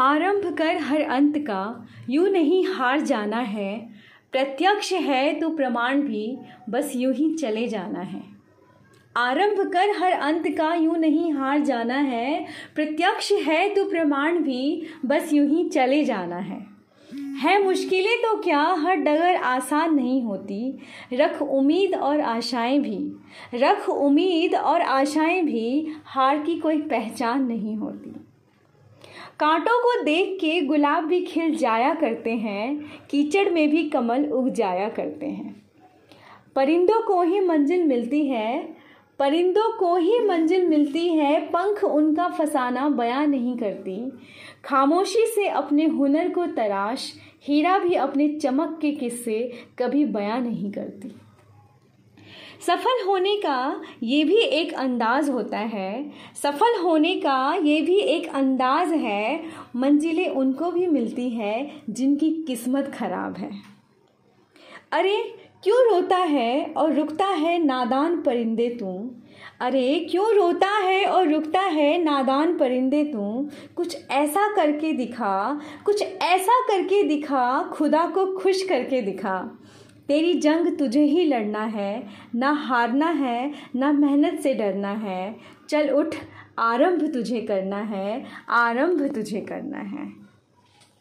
आरंभ कर हर अंत का, यूँ नहीं हार जाना है। प्रत्यक्ष है तो प्रमाण भी, बस यूँ ही चले जाना है। आरंभ कर हर अंत का, यूँ नहीं हार जाना है। प्रत्यक्ष है तो प्रमाण भी, बस यूँ ही चले जाना है। है मुश्किलें तो क्या, हर डगर आसान नहीं होती। रख उम्मीद और आशाएँ भी। रख उम्मीद और आशाएँ भी, हार की कोई पहचान नहीं होती। कांटों को देख के गुलाब भी खिल जाया करते हैं, कीचड़ में भी कमल उग जाया करते हैं। परिंदों को ही मंजिल मिलती है, परिंदों को ही मंजिल मिलती है, पंख उनका फसाना बयां नहीं करती। खामोशी से अपने हुनर को तराश, हीरा भी अपने चमक के किस्से कभी बयां नहीं करती। सफल होने का ये भी एक अंदाज होता है। सफल होने का ये भी एक अंदाज है। मंजिलें उनको भी मिलती है जिनकी किस्मत खराब है। अरे, क्यों रोता है और रुकता है नादान परिंदे तू? अरे, क्यों रोता है और रुकता है नादान परिंदे तू? कुछ ऐसा करके दिखा, कुछ ऐसा करके दिखा, खुदा को खुश करके दिखा। तेरी जंग तुझे ही लड़ना है, ना हारना है, ना मेहनत से डरना है। चल उठ, आरंभ तुझे करना है, आरंभ तुझे करना है।